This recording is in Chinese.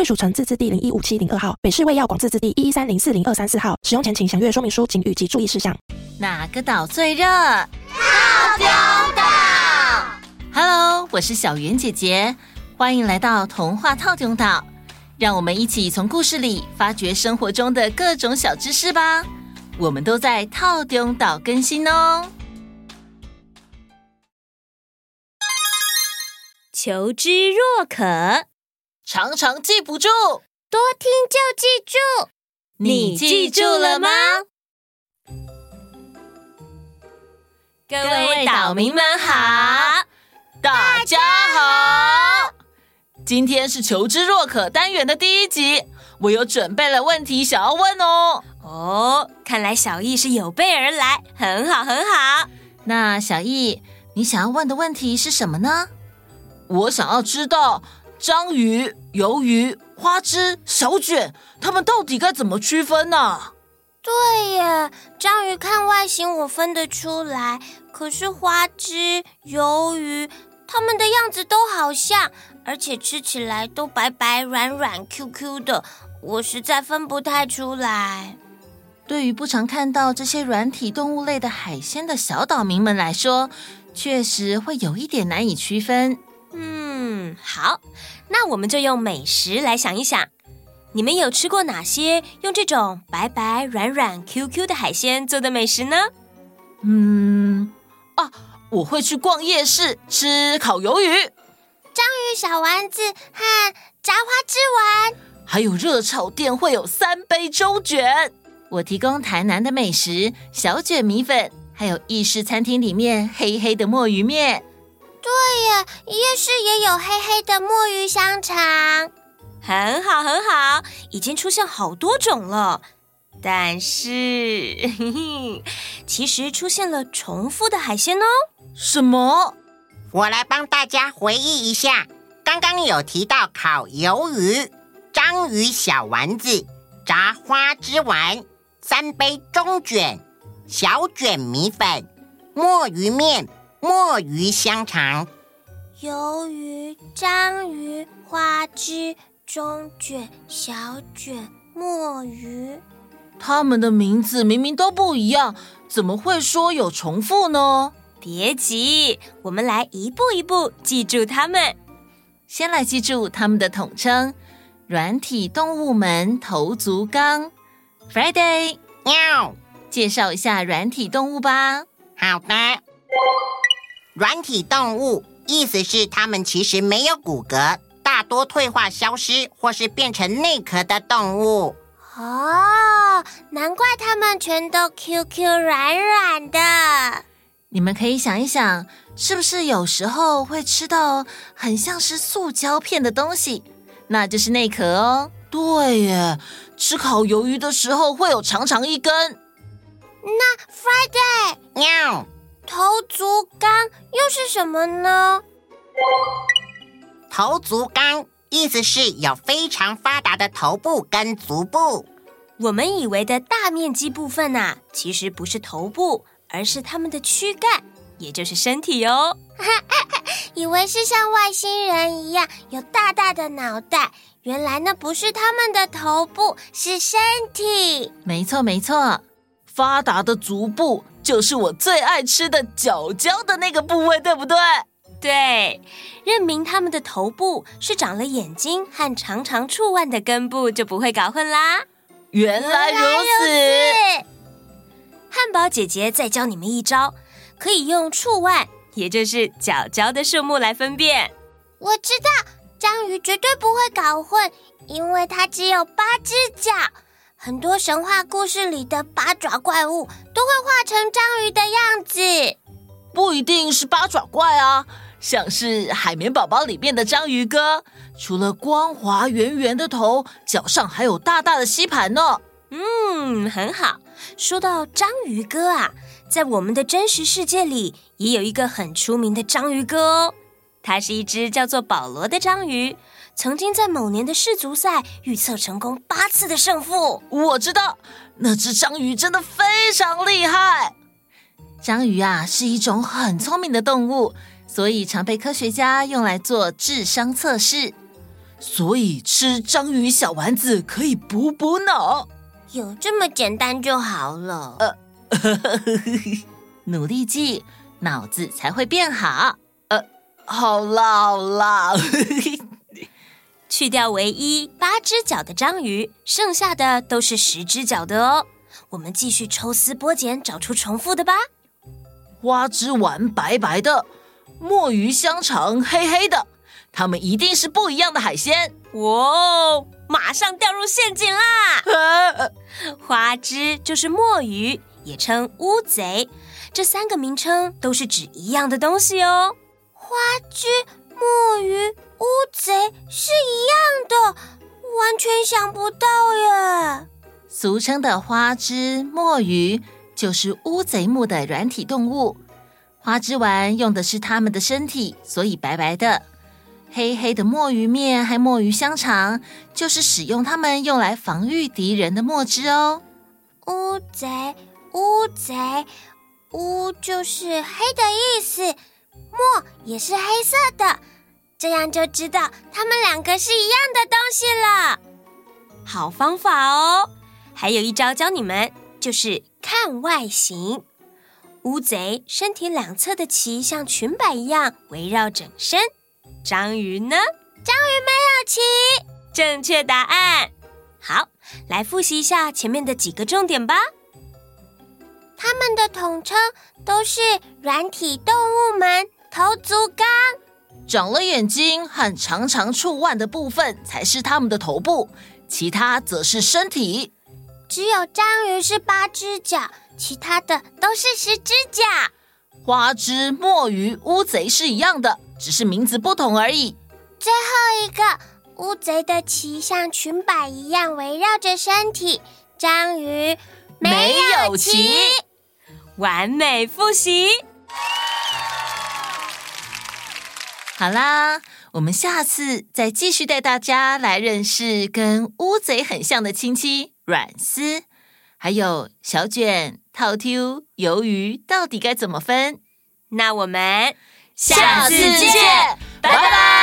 贵属城自治地零一五七零二号，北市卫药广自治地一一三零四零二三四号。使用前请详阅说明书、警语及注意事项。哪个岛最热？套丁岛。Hello，我是小圆姐姐，欢迎来到童话套丁岛。让我们一起从故事里发掘生活中的各种小知识吧。我们都在套丁岛更新哦。求知若渴。常常记不住，多听就记住。你记住了吗？各位岛民们好，大家好。今天是求知若渴单元的第一集，我有准备了问题想要问哦。哦，看来小易是有备而来，很好很好。那小易，你想要问的问题是什么呢？我想要知道。章鱼、鱿鱼、花枝、小卷，它们到底该怎么区分呢？对耶，章鱼看外形我分得出来，可是花枝、鱿鱼，它们的样子都好像，而且吃起来都白白软软 Q Q 的，我实在分不太出来。对于不常看到这些软体动物类的海鲜的小岛民们来说，确实会有一点难以区分。嗯，好，那我们就用美食来想一想，你们有吃过哪些用这种白白软软 Q Q 的海鲜做的美食呢？嗯，啊，我会去逛夜市吃烤鱿鱼、章鱼小丸子和炸花枝丸，还有热炒店会有三杯粥卷。我提供台南的美食小卷米粉，还有意式餐厅里面黑黑的墨鱼面。对呀，夜市也有黑黑的墨鱼香肠，很好很好，已经出现好多种了。但是，嘿嘿，其实出现了重复的海鲜哦。什么？我来帮大家回忆一下，刚刚有提到烤鱿鱼、章鱼小丸子、炸花枝丸、三杯中卷、小卷米粉、墨鱼面。墨鱼香肠、鱿鱼、章鱼、花枝、中卷、小卷、墨鱼，它们的名字明明都不一样，怎么会说有重复呢？别急，我们来一步一步记住它们。先来记住它们的统称：软体动物门头足纲。Friday，喵，介绍一下软体动物吧。好的。软体动物意思是它们其实没有骨骼，大多退化消失或是变成内壳的动物。哦，难怪它们全都 Q Q 软软的。你们可以想一想，是不是有时候会吃到很像是塑胶片的东西？那就是内壳哦。对耶，吃烤鱿鱼的时候会有长长一根。那 Friday，喵。头足纲又是什么呢？头足纲意思是有非常发达的头部跟足部。我们以为的大面积部分呐，其实不是头部，而是它们的躯干，也就是身体哦。以为是像外星人一样有大大的脑袋，原来那不是他们的头部，是身体。没错没错，发达的足部。就是我最爱吃的脚脚的那个部位，对不对？对，认明他们的头部是长了眼睛和长长触腕的根部，就不会搞混啦。原来如此。汉堡姐姐再教你们一招，可以用触腕，也就是脚脚的数目来分辨。我知道，章鱼绝对不会搞混，因为它只有八只脚。很多神话故事里的八爪怪物都会画成章鱼的样子，不一定是八爪怪啊，像是海绵宝宝里面的章鱼哥、除了光滑圆圆的头，脚上还有大大的吸盘呢。嗯，很好。说到章鱼哥啊，在我们的真实世界里，也有一个很出名的章鱼哥哦。它是一只叫做保罗的章鱼，曾经在某年的世足赛预测成功八次的胜负。我知道，那只章鱼真的非常厉害。章鱼啊，是一种很聪明的动物，所以常被科学家用来做智商测试。所以吃章鱼小丸子可以补补脑，有这么简单就好了。呃，努力记，脑子才会变好。呃，好啦好啦，去掉唯一八只脚的章鱼，剩下的都是十只脚的哦。我们继续抽丝剥茧，找出重复的吧。花枝丸白白的，墨鱼香肠黑黑的。它们一定是不一样的海鲜哦！马上掉入陷阱啦！花枝就是墨鱼，也称乌贼，这三个名称都是指一样的东西哦。花枝、墨鱼、乌贼是一样的，完全想不到耶！俗称的花枝、墨鱼就是乌贼目的软体动物，花枝丸用的是它们的身体，所以白白的。黑黑的墨鱼面和墨鱼香肠，就是使用它们用来防御敌人的墨汁哦。乌贼，乌贼，乌就是黑的意思，墨也是黑色的，这样就知道它们两个是一样的东西了。好方法哦！还有一招教你们，就是看外形。乌贼身体两侧的鳍像裙摆一样围绕整身。章鱼呢？章鱼没有鳍。正确答案。好，来复习一下前面的几个重点吧。它们的统称都是软体动物门头足纲。长了眼睛和长长触腕的部分才是它们的头部，其他则是身体。只有章鱼是八只脚，其他的都是十只脚。花枝、墨鱼、乌贼是一样的。只是名字不同而已。最后一个乌贼的鳍像裙摆一样围绕着身体，章鱼没有鳍。完美复习。好啦，我们下次再继续带大家来认识跟乌贼很像的亲戚软丝，还有小卷、套 Q、鱿鱼，到底该怎么分？那我们。下次见，拜拜。